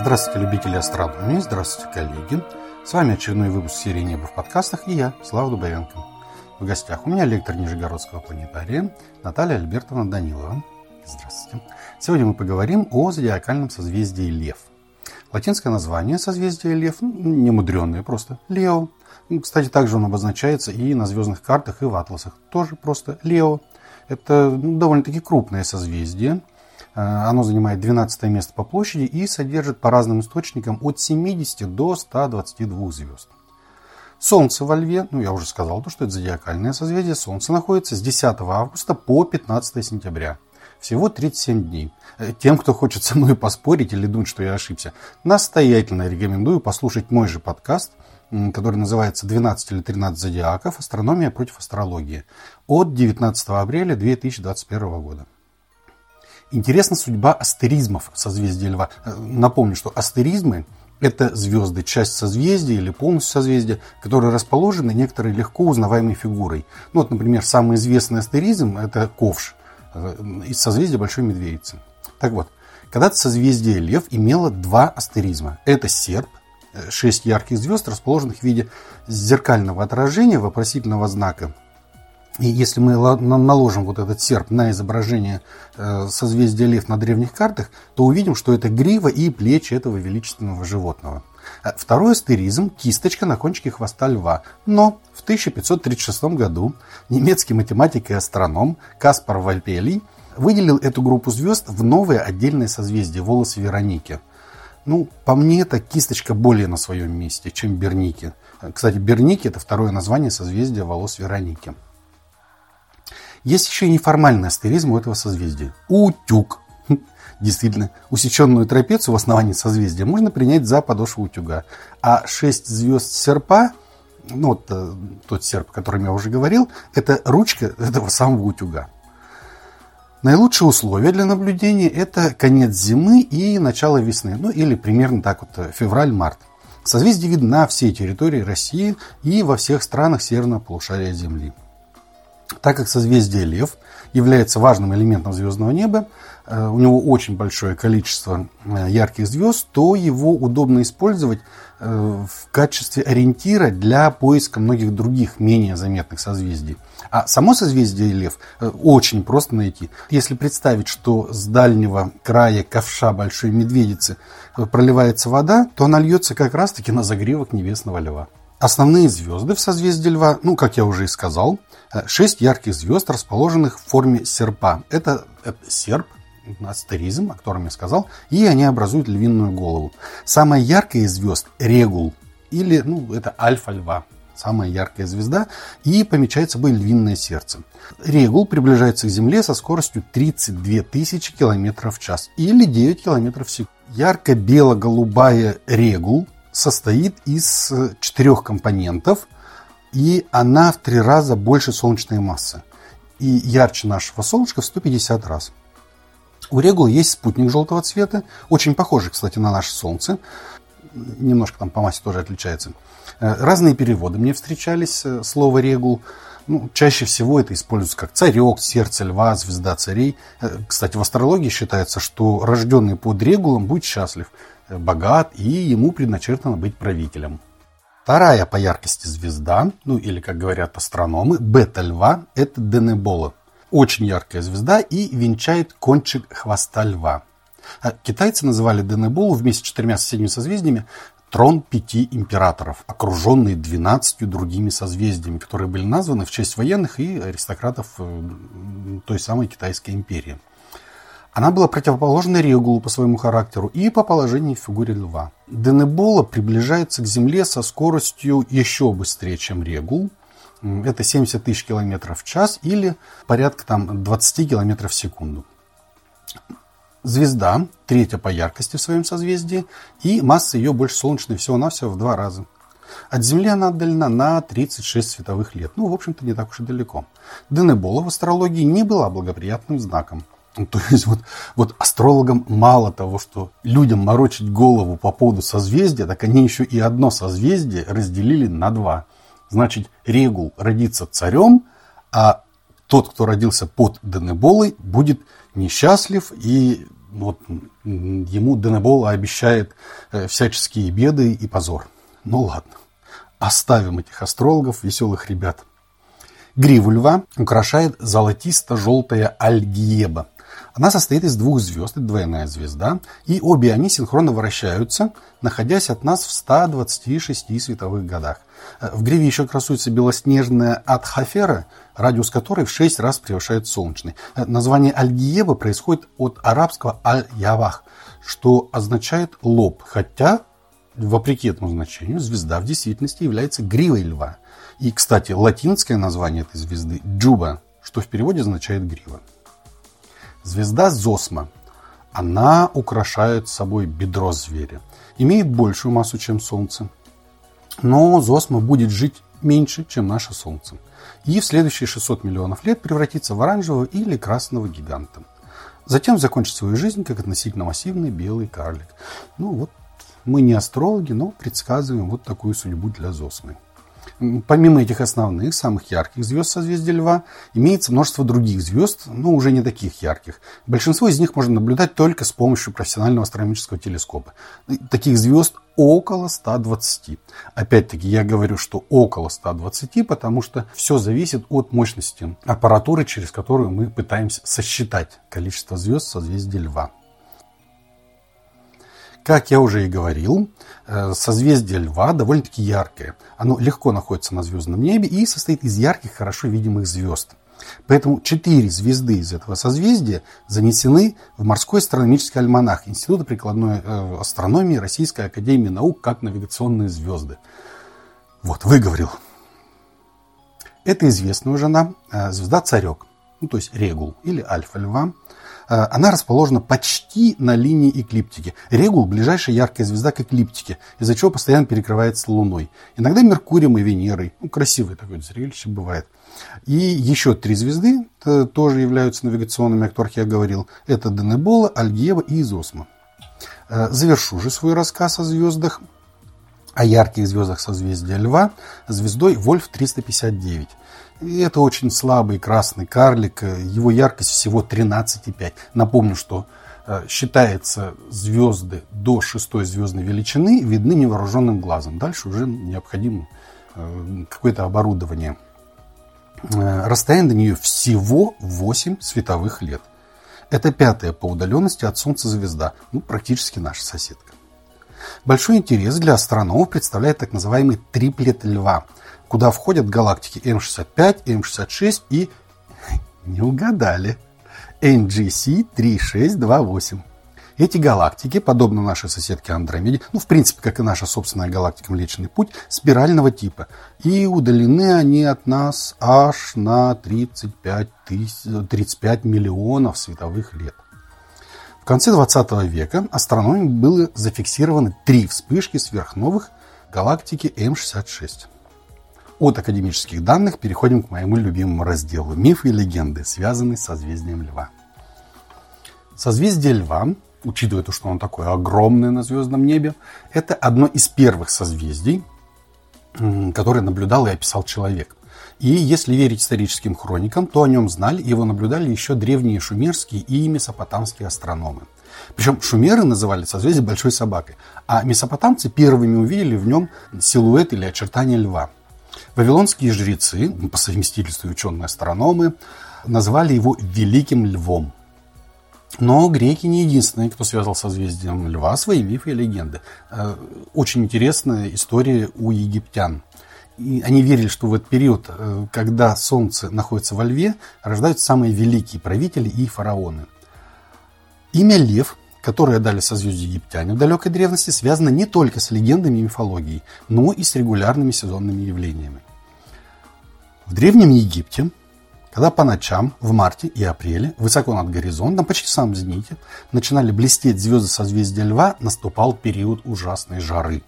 Здравствуйте, любители астрономии, здравствуйте, коллеги. С вами очередной выпуск серии «Небо в подкастах» и я, Слава Дубовенко. В гостях у меня лектор Нижегородского планетария Наталья Альбертовна Данилова. Здравствуйте. Сегодня мы поговорим о зодиакальном созвездии Лев. Латинское название созвездия Лев, ну, не мудреное просто, Лео. Кстати, также он обозначается и на звездных картах, и в атласах. Тоже просто Лео. Это ну, довольно-таки крупное созвездие. Э, оно занимает 12 место по площади и содержит по разным источникам от 70 до 122 звезд. Солнце во Льве, ну я уже сказал, то, что это зодиакальное созвездие, Солнце находится с 10 августа по 15 сентября. Всего 37 дней. Э, тем, кто хочет со мной поспорить или думать, что я ошибся, настоятельно рекомендую послушать мой же подкаст – который называется «12 или 13 зодиаков. Астрономия против астрологии» от 19 апреля 2021 года. Интересна судьба астеризмов созвездия Льва. Э, напомню, что астеризмы – это звезды, часть созвездия или полностью созвездия, которые расположены некоторой легко узнаваемой фигурой. Ну, вот, например, самый известный астеризм – это ковш э, из созвездия Большой Медведицы. Так вот, когда-то созвездие Лев имело два астеризма. Это серп шесть ярких звезд, расположенных в виде зеркального отражения вопросительного знака. И если мы наложим вот этот серп на изображение э, созвездия Лев на древних картах, то увидим, что это грива и плечи этого величественного животного. Э, второй астеризм – кисточка на кончике хвоста льва. Но в 1536 году немецкий математик и астроном Каспар Вальпелий выделил эту группу звезд в новое отдельное созвездие – волосы Вероники – ну, по мне, эта кисточка более на своем месте, чем Берники. Кстати, Берники – это второе название созвездия волос Вероники. Есть еще и неформальный астеризм у этого созвездия. Утюг. Действительно, усеченную трапецию в основании созвездия можно принять за подошву утюга. А шесть звезд серпа, ну вот э, тот серп, о котором я уже говорил, это ручка этого самого утюга. Наилучшие условия для наблюдения – это конец зимы и начало весны, ну или примерно так вот э, февраль-март. Созвездие видно на всей территории России и во всех странах северного полушария Земли. Так как созвездие Лев является важным элементом звездного неба, э, у него очень большое количество э, ярких звезд, то его удобно использовать в качестве ориентира для поиска многих других менее заметных созвездий. А само созвездие Лев э, очень просто найти. Если представить, что с дальнего края ковша Большой Медведицы э, проливается вода, то она льется как раз-таки на загривок Небесного Льва. Основные звезды в созвездии Льва, ну, как я уже и сказал, э, шесть ярких звезд, расположенных в форме серпа. Это, это серп, астеризм, о котором я сказал, и они образуют львиную голову. Самая яркая из звезд – Регул, или, ну, это альфа-льва самая яркая звезда, и помечает собой львиное сердце. Регул приближается к Земле со скоростью 32 тысячи километров в час или 9 километров в секунду. Ярко-бело-голубая Регул состоит из э, четырех компонентов, и она в три раза больше солнечной массы. И ярче нашего солнышка в 150 раз. У Регул есть спутник желтого цвета, очень похожий, кстати, на наше Солнце. Немножко там по массе тоже отличается. Э, разные переводы мне встречались э, слова «регул». Ну, чаще всего это используется как царек, сердце льва, звезда царей. Э, кстати, в астрологии считается, что рожденный под регулом будет счастлив, богат и ему предначертано быть правителем. Вторая по яркости звезда, ну или, как говорят астрономы, бета-льва – это Денебола. Очень яркая звезда и венчает кончик хвоста льва. Китайцы называли Денеболу вместе с четырьмя соседними созвездиями трон пяти императоров, окруженный двенадцатью другими созвездиями, которые были названы в честь военных и аристократов э, той самой Китайской империи. Она была противоположна Регулу по своему характеру и по положению в фигуре льва. Денебола приближается к Земле со скоростью еще быстрее, чем Регул. Это 70 тысяч километров в час или порядка там, 20 километров в секунду. Звезда, третья по яркости в своем созвездии, и масса ее больше солнечной всего-навсего в два раза. От Земли она отдалена на 36 световых лет. Ну, в общем-то, не так уж и далеко. Денебола в астрологии не была благоприятным знаком. Ну, то есть вот, вот астрологам мало того, что людям морочить голову по поводу созвездия, так они еще и одно созвездие разделили на два. Значит, Регул родится царем, а тот, кто родился под Денеболой, будет несчастлив и вот ему Денебола обещает э, всяческие беды и позор. Ну ладно, оставим этих астрологов, веселых ребят. Гриву льва украшает золотисто-желтая альгиеба. Она состоит из двух звезд, это двойная звезда, и обе они синхронно вращаются, находясь от нас в 126 световых годах. Э, в гриве еще красуется белоснежная Адхафера, радиус которой в 6 раз превышает солнечный. Э, название Аль-Гиеба происходит от арабского Аль-Явах, что означает лоб, хотя, вопреки этому значению, звезда в действительности является гривой льва. И, кстати, латинское название этой звезды – Джуба, что в переводе означает грива. Звезда Зосма. Она украшает собой бедро зверя. Имеет большую массу, чем Солнце. Но Зосма будет жить меньше, чем наше Солнце и в следующие 600 миллионов лет превратится в оранжевого или красного гиганта. Затем закончит свою жизнь как относительно массивный белый карлик. Ну вот, мы не астрологи, но предсказываем вот такую судьбу для Зосмы. Помимо этих основных, самых ярких звезд созвездия Льва, имеется множество других звезд, но уже не таких ярких. Большинство из них можно наблюдать только с помощью профессионального астрономического телескопа. Таких звезд около 120. Опять-таки, я говорю, что около 120, потому что все зависит от мощности аппаратуры, через которую мы пытаемся сосчитать количество звезд созвездия Льва. Как я уже и говорил, э, созвездие Льва довольно-таки яркое. Оно легко находится на звездном небе и состоит из ярких, хорошо видимых звезд. Поэтому четыре звезды из этого созвездия занесены в морской астрономический альманах Института прикладной э, астрономии Российской Академии Наук как навигационные звезды. Вот, выговорил. Это известная уже нам э, звезда Царек, ну, то есть Регул или Альфа Льва – Э, она расположена почти на линии эклиптики. Регул – ближайшая яркая звезда к эклиптике, из-за чего постоянно перекрывается Луной. Иногда Меркурием и Венерой. Ну, красивое такое зрелище бывает. И еще три звезды э, тоже являются навигационными, о которых я говорил. Это Денебола, Альгева и Изосма. Э, завершу же свой рассказ о звездах, о ярких звездах созвездия Льва, звездой Вольф-359. И это очень слабый красный карлик, его яркость всего 13,5. Напомню, что э, считается звезды до шестой звездной величины видны невооруженным глазом. Дальше уже необходимо э, какое-то оборудование. Э, расстояние до нее всего 8 световых лет. Это пятая по удаленности от Солнца звезда, ну, практически наша соседка. Большой интерес для астрономов представляет так называемый триплет льва – куда входят галактики М65, М66 и, не угадали, NGC 3628. Эти галактики, подобно нашей соседке Андромеде, ну, в принципе, как и наша собственная галактика Млечный Путь, спирального типа. И удалены они от нас аж на 35, тысяч, 35 миллионов световых лет. Конце 20 века астрономами было зафиксированы три вспышки сверхновых галактики М66. От академических данных переходим к моему любимому разделу – мифы и легенды, связанные с созвездием Льва. Созвездие Льва, учитывая то, что оно такое огромное на звездном небе, это одно из первых созвездий, которое наблюдал и описал человек. И если верить историческим хроникам, то о нем знали и его наблюдали еще древние шумерские и месопотамские астрономы. Причем шумеры называли созвездие большой собакой, а месопотамцы первыми увидели в нем силуэт или очертания льва – Вавилонские жрецы, по совместительству ученые-астрономы, назвали его Великим Львом. Но греки не единственные, кто связал созвездием Льва свои мифы и легенды. Э, очень интересная история у египтян. Они верили, что в этот период, э, когда Солнце находится во Льве, рождаются самые великие правители и фараоны. Имя Лев которые дали созвездие египтяне в далекой древности, связано не только с легендами и мифологией, но и с регулярными сезонными явлениями. В Древнем Египте, когда по ночам в марте и апреле высоко над горизонтом, почти в зените, начинали блестеть звезды созвездия Льва, наступал период ужасной жары.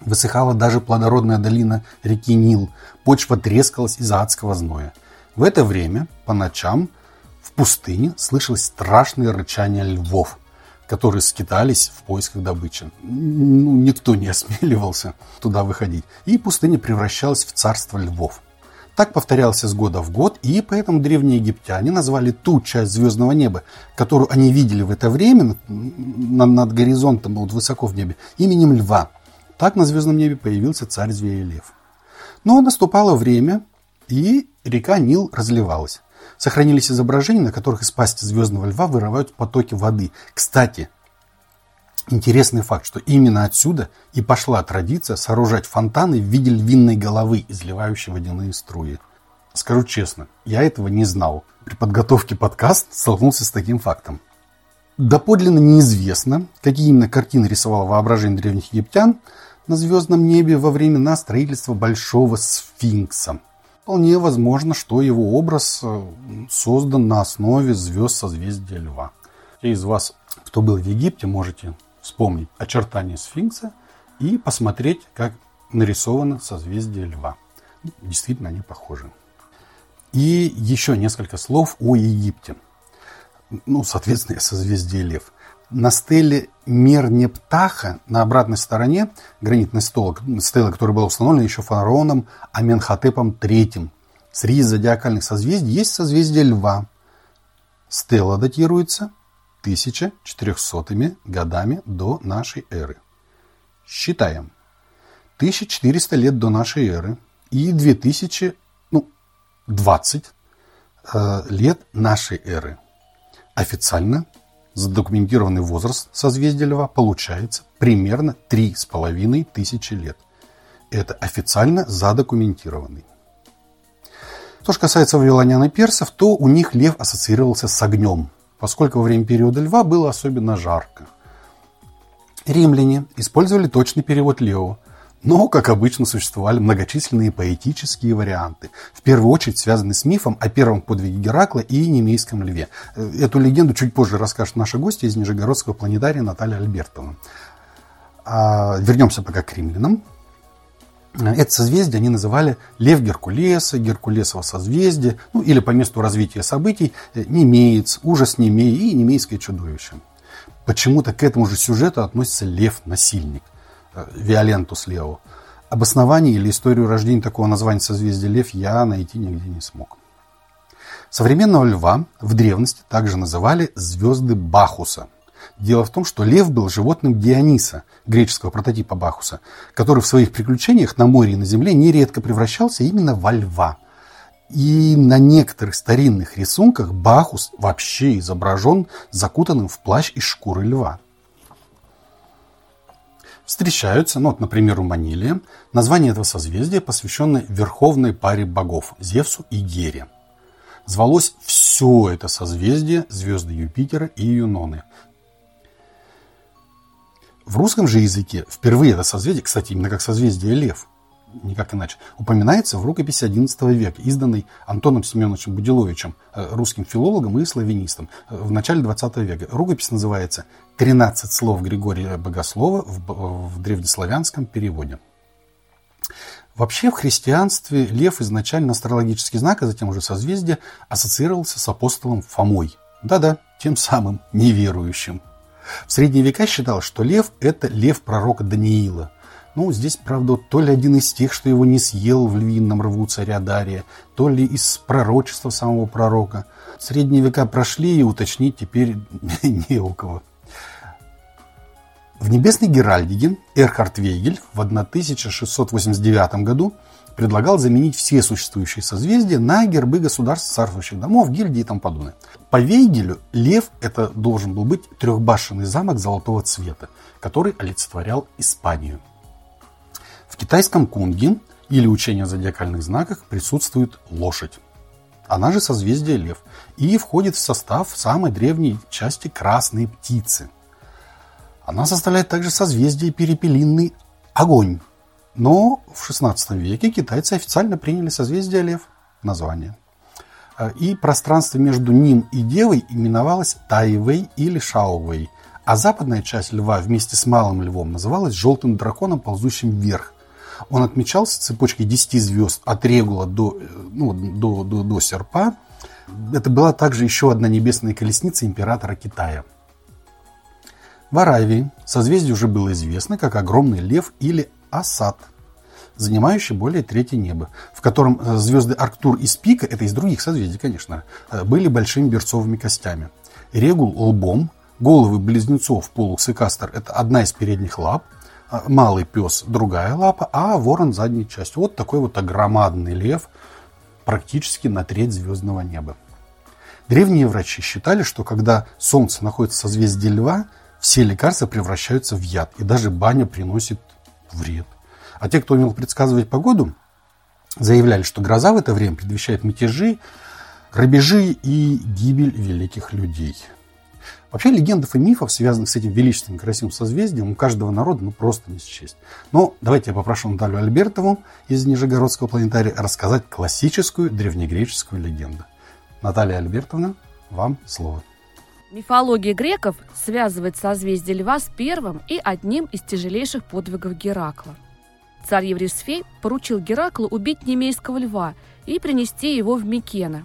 Высыхала даже плодородная долина реки Нил, почва трескалась из-за адского зноя. В это время по ночам в пустыне слышалось страшное рычание львов – которые скитались в поисках добычи. Ну, никто не осмеливался туда выходить. И пустыня превращалась в царство львов. Так повторялось с года в год, и поэтому древние египтяне назвали ту часть звездного неба, которую они видели в это время над, над горизонтом, вот высоко в небе, именем льва. Так на звездном небе появился царь зверя лев. Но наступало время, и река Нил разливалась. Сохранились изображения, на которых из пасти звездного льва вырывают потоки воды. Кстати, интересный факт, что именно отсюда и пошла традиция сооружать фонтаны в виде львиной головы, изливающей водяные струи. Скажу честно, я этого не знал. При подготовке подкаста столкнулся с таким фактом. Доподлинно неизвестно, какие именно картины рисовало воображение древних египтян на звездном небе во времена строительства Большого Сфинкса. Вполне возможно, что его образ э, создан на основе звезд созвездия Льва. Те из вас, кто был в Египте, можете вспомнить очертания сфинкса и посмотреть, как нарисовано созвездие Льва. Действительно, они похожи. И еще несколько слов о Египте. Ну, соответственно, созвездие Лев. На стеле Мернептаха на обратной стороне гранитной стелы, стелы, которая была установлена еще фараоном Аменхотепом III. Среди зодиакальных созвездий есть созвездие Льва. Стела датируется 1400 годами до нашей эры. Считаем. 1400 лет до нашей эры и 2020 ну, 20, э, лет нашей эры. Официально задокументированный возраст созвездия Льва получается примерно 3,5 тысячи лет. Это официально задокументированный. Что же касается вавилонян и персов, то у них лев ассоциировался с огнем, поскольку во время периода льва было особенно жарко. Римляне использовали точный перевод лева, но, как обычно, существовали многочисленные поэтические варианты, в первую очередь связанные с мифом о первом подвиге Геракла и немейском льве. Э, эту легенду чуть позже расскажет наша гостья из Нижегородского планетария Наталья Альбертовна. А, вернемся пока к римлянам. Э, это созвездие они называли Лев Геркулеса, Геркулесово созвездие, ну или по месту развития событий э, Немеец, Ужас Немей и Немейское чудовище. Почему-то к этому же сюжету относится Лев-насильник – Э, Виолентус Лео. Обоснование или историю рождения такого названия созвездия Лев я найти нигде не смог. Современного льва в древности также называли звезды Бахуса. Дело в том, что лев был животным Диониса, греческого прототипа Бахуса, который в своих приключениях на море и на земле нередко превращался именно во льва. И на некоторых старинных рисунках Бахус вообще изображен закутанным в плащ из шкуры льва встречаются, ну вот, например, у Манилия, название этого созвездия, посвященное верховной паре богов Зевсу и Гере. Звалось все это созвездие звезды Юпитера и Юноны. В русском же языке впервые это созвездие, кстати, именно как созвездие Лев – никак иначе, упоминается в рукописи XI века, изданной Антоном Семеновичем Будиловичем, э, русским филологом и славянистом э, в начале XX века. Рукопись называется «13 слов Григория Богослова» в, в древнеславянском переводе. Вообще в христианстве лев изначально астрологический знак, а затем уже созвездие, ассоциировался с апостолом Фомой. Да-да, тем самым неверующим. В средние века считалось, что лев – это лев пророка Даниила – ну, здесь, правда, то ли один из тех, что его не съел в львином рву царя Дария, то ли из пророчества самого пророка. Средние века прошли, и уточнить теперь не у кого. В небесной Геральдике Эрхард Вейгель в 1689 году предлагал заменить все существующие созвездия на гербы государств, царствующих домов, гильдии и тому подобное. По Вейгелю лев это должен был быть трехбашенный замок золотого цвета, который олицетворял Испанию. Китайском кунге или учении о зодиакальных знаках присутствует лошадь. Она же созвездие лев и входит в состав самой древней части красной птицы. Она составляет также созвездие перепелиный огонь. Но в 16 веке китайцы официально приняли созвездие лев название. И пространство между ним и Девой именовалось Тайвей или Шаовей, а западная часть льва вместе с малым львом называлась желтым драконом, ползущим вверх, он отмечался цепочкой 10 звезд от Регула до, ну, до, до, до Серпа. Это была также еще одна небесная колесница императора Китая. В Аравии созвездие уже было известно как огромный лев или Асад. занимающий более трети неба, в котором э, звезды Арктур и Спика, это из других созвездий, конечно, э, были большими берцовыми костями. Регул – лбом, головы близнецов Полукс и Кастер – это одна из передних лап, э, малый пес – другая лапа, а ворон – задняя часть. Вот такой вот огромадный лев, практически на треть звездного неба. Древние врачи считали, что когда Солнце находится в созвездии Льва, все лекарства превращаются в яд, и даже баня приносит вред. А те, кто умел предсказывать погоду, заявляли, что гроза в это время предвещает мятежи, грабежи и гибель великих людей. Вообще легендов и мифов, связанных с этим величественным красивым созвездием, у каждого народа ну, просто не счесть. Но давайте я попрошу Наталью Альбертову из Нижегородского планетария рассказать классическую древнегреческую легенду. Наталья Альбертовна, вам слово. Мифология греков связывает созвездие Льва с первым и одним из тяжелейших подвигов Геракла – Царь Еврисфей поручил Гераклу убить немейского льва и принести его в Микена.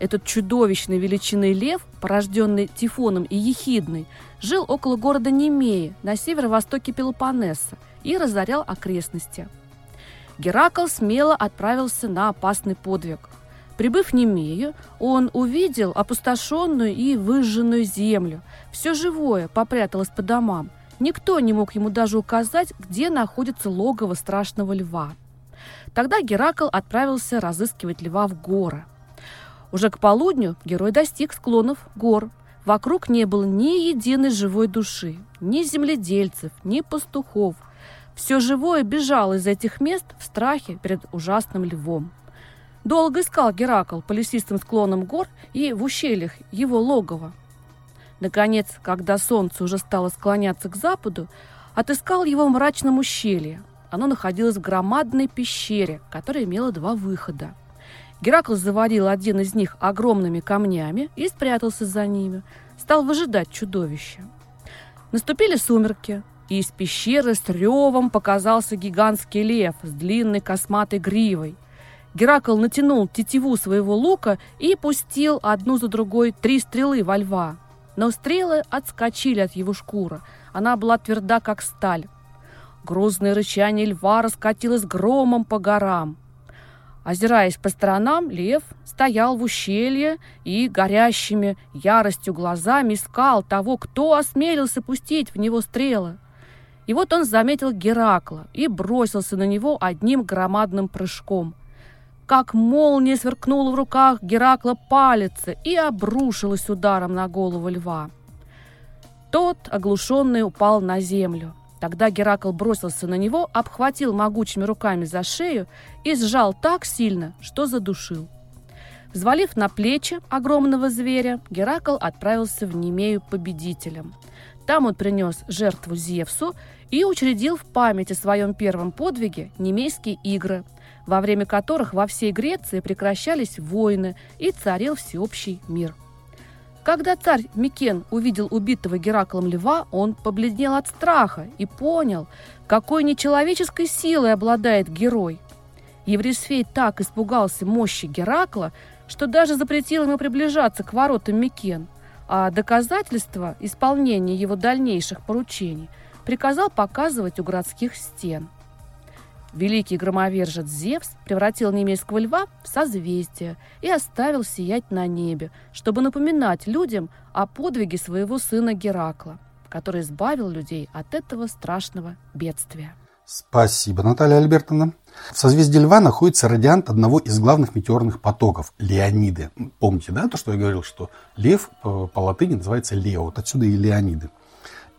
Этот чудовищной величины лев, порожденный Тифоном и Ехидной, жил около города Немеи на северо-востоке Пелопоннеса и разорял окрестности. Геракл смело отправился на опасный подвиг. Прибыв в Немею, он увидел опустошенную и выжженную землю. Все живое попряталось по домам – Никто не мог ему даже указать, где находится логово страшного льва. Тогда Геракл отправился разыскивать льва в горы. Уже к полудню герой достиг склонов гор. Вокруг не было ни единой живой души, ни земледельцев, ни пастухов. Все живое бежало из этих мест в страхе перед ужасным львом. Долго искал Геракл по лесистым склонам гор и в ущельях его логова. Наконец, когда солнце уже стало склоняться к западу, отыскал его в мрачном ущелье. Оно находилось в громадной пещере, которая имела два выхода. Геракл заварил один из них огромными камнями и спрятался за ними. Стал выжидать чудовище. Наступили сумерки, и из пещеры с ревом показался гигантский лев с длинной косматой гривой. Геракл натянул тетиву своего лука и пустил одну за другой три стрелы во льва но стрелы отскочили от его шкуры. Она была тверда, как сталь. Грозное рычание льва раскатилось громом по горам. Озираясь по сторонам, лев стоял в ущелье и горящими яростью глазами искал того, кто осмелился пустить в него стрелы. И вот он заметил Геракла и бросился на него одним громадным прыжком как молния сверкнула в руках Геракла палица и обрушилась ударом на голову льва. Тот, оглушенный, упал на землю. Тогда Геракл бросился на него, обхватил могучими руками за шею и сжал так сильно, что задушил. Взвалив на плечи огромного зверя, Геракл отправился в Немею победителем. Там он принес жертву Зевсу и учредил в память о своем первом подвиге Немейские игры – во время которых во всей Греции прекращались войны и царил всеобщий мир. Когда царь Микен увидел убитого Гераклом льва, он побледнел от страха и понял, какой нечеловеческой силой обладает герой. Еврисфей так испугался мощи Геракла, что даже запретил ему приближаться к воротам Микен, а доказательства исполнения его дальнейших поручений приказал показывать у городских стен – Великий громовержец Зевс превратил немейского льва в созвездие и оставил сиять на небе, чтобы напоминать людям о подвиге своего сына Геракла, который избавил людей от этого страшного бедствия. Спасибо, Наталья Альбертовна. В созвездии Льва находится радиант одного из главных метеорных потоков – Леониды. Помните, да, то, что я говорил, что лев по, по латыни называется Лео, вот отсюда и Леониды.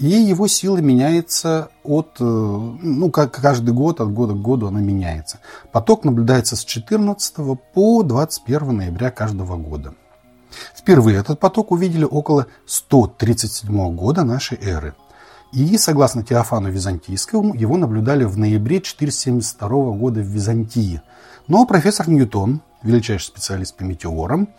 И его сила меняется от, э, ну, как каждый год, от года к году она меняется. Поток наблюдается с 14 по 21 ноября каждого года. Впервые этот поток увидели около 137 года нашей эры. И, согласно Теофану Византийскому, его наблюдали в ноябре 472 года в Византии. Но профессор Ньютон, величайший специалист по метеорам,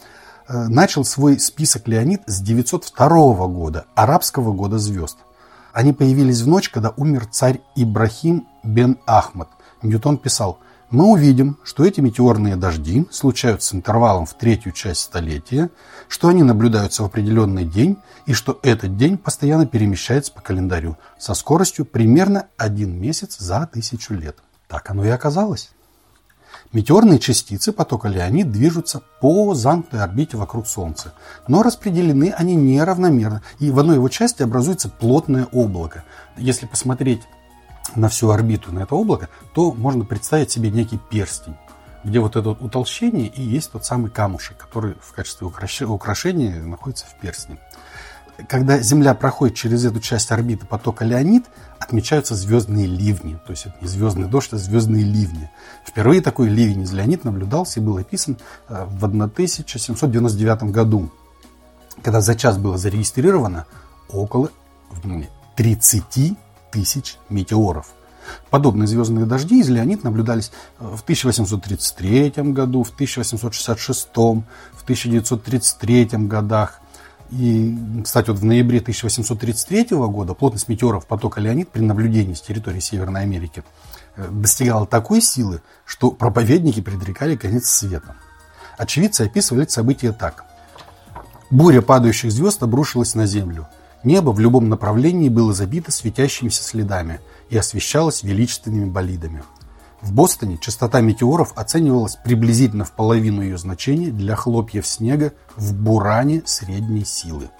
э, начал свой список Леонид с 902 года, арабского года звезд – они появились в ночь, когда умер царь Ибрахим бен Ахмад. Ньютон писал, мы увидим, что эти метеорные дожди случаются с интервалом в третью часть столетия, что они наблюдаются в определенный день и что этот день постоянно перемещается по календарю со скоростью примерно один месяц за тысячу лет. Так оно и оказалось. Метеорные частицы потока Леонид движутся по замкнутой орбите вокруг Солнца, но распределены они неравномерно, и в одной его части образуется плотное облако. Если посмотреть на всю орбиту на это облако, то можно представить себе некий перстень, где вот это утолщение и есть тот самый камушек, который в качестве украшения находится в перстне. Когда Земля проходит через эту часть орбиты потока Леонид, отмечаются звездные ливни. То есть это не звездный дождь, а звездные ливни. Впервые такой ливень из Леонид наблюдался и был описан э, в 1799 году, когда за час было зарегистрировано около 30 тысяч метеоров. Подобные звездные дожди из Леонид наблюдались э, в 1833 году, в 1866, в 1933 годах, и, кстати, вот в ноябре 1833 года плотность метеоров потока Леонид при наблюдении с территории Северной Америки э, достигала такой силы, что проповедники предрекали конец света. Очевидцы описывали это событие так. Буря падающих звезд обрушилась на Землю. Небо в любом направлении было забито светящимися следами и освещалось величественными болидами. В Бостоне частота метеоров оценивалась приблизительно в половину ее значения для хлопьев снега в буране средней силы.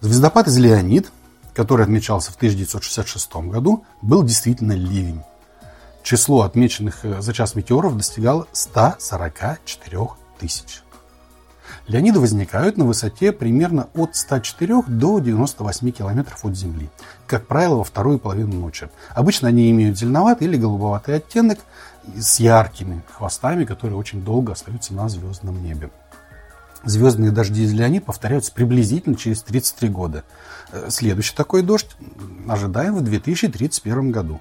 Звездопад из Леонид, который отмечался в 1966 году, был действительно ливень. Число отмеченных э, за час метеоров достигало 144 тысяч. Леониды возникают на высоте примерно от 104 до 98 километров от Земли. Как правило, во вторую половину ночи. Обычно они имеют зеленоватый или голубоватый оттенок с яркими хвостами, которые очень долго остаются на звездном небе. Звездные дожди из Леонид повторяются приблизительно через 33 года. Э, следующий такой дождь ожидаем в 2031 году.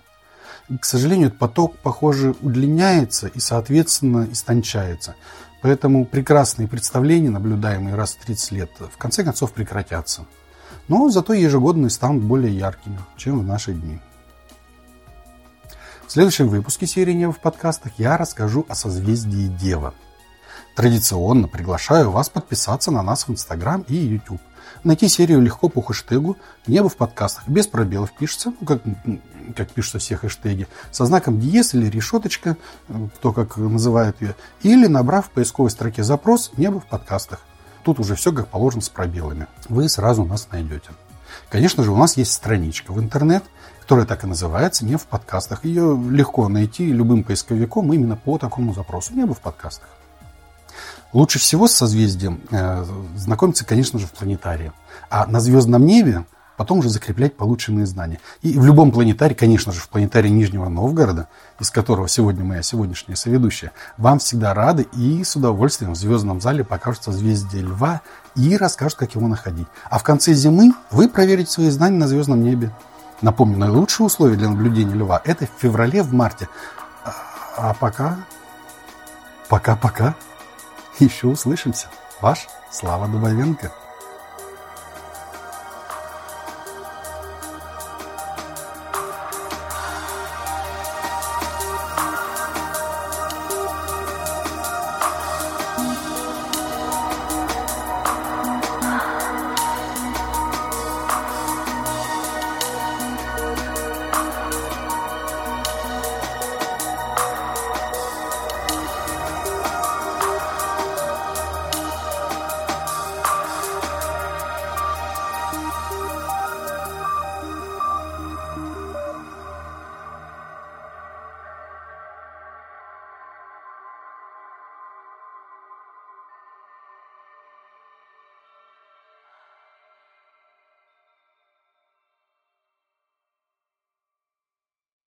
К сожалению, поток, похоже, удлиняется и, соответственно, истончается. Поэтому прекрасные представления, наблюдаемые раз в 30 лет, в конце концов прекратятся. Но зато ежегодные станут более яркими, чем в наши дни. В следующем выпуске серии «Небо в подкастах» я расскажу о созвездии Дева. Традиционно приглашаю вас подписаться на нас в Инстаграм и YouTube. Найти серию легко по хэштегу «Небо в подкастах». Без пробелов пишется, ну, как, как пишутся все хэштеги, со знаком диез или решеточка, кто как называет ее, или набрав в поисковой строке запрос «Небо в подкастах». Тут уже все как положено с пробелами. Вы сразу нас найдете. Конечно же, у нас есть страничка в интернет, которая так и называется «Не в подкастах». Ее легко найти любым поисковиком именно по такому запросу «Небо в подкастах». Лучше всего с созвездием э, знакомиться, конечно же, в планетарии. А на звездном небе потом уже закреплять полученные знания. И в любом планетарии, конечно же, в планетарии Нижнего Новгорода, из которого сегодня моя сегодняшняя соведущая, вам всегда рады и с удовольствием в звездном зале покажут созвездие Льва и расскажут, как его находить. А в конце зимы вы проверите свои знания на звездном небе. Напомню, наилучшие условия для наблюдения Льва – это в феврале, в марте. А, а пока... Пока-пока. Еще услышимся. Ваш Слава Дубовенко.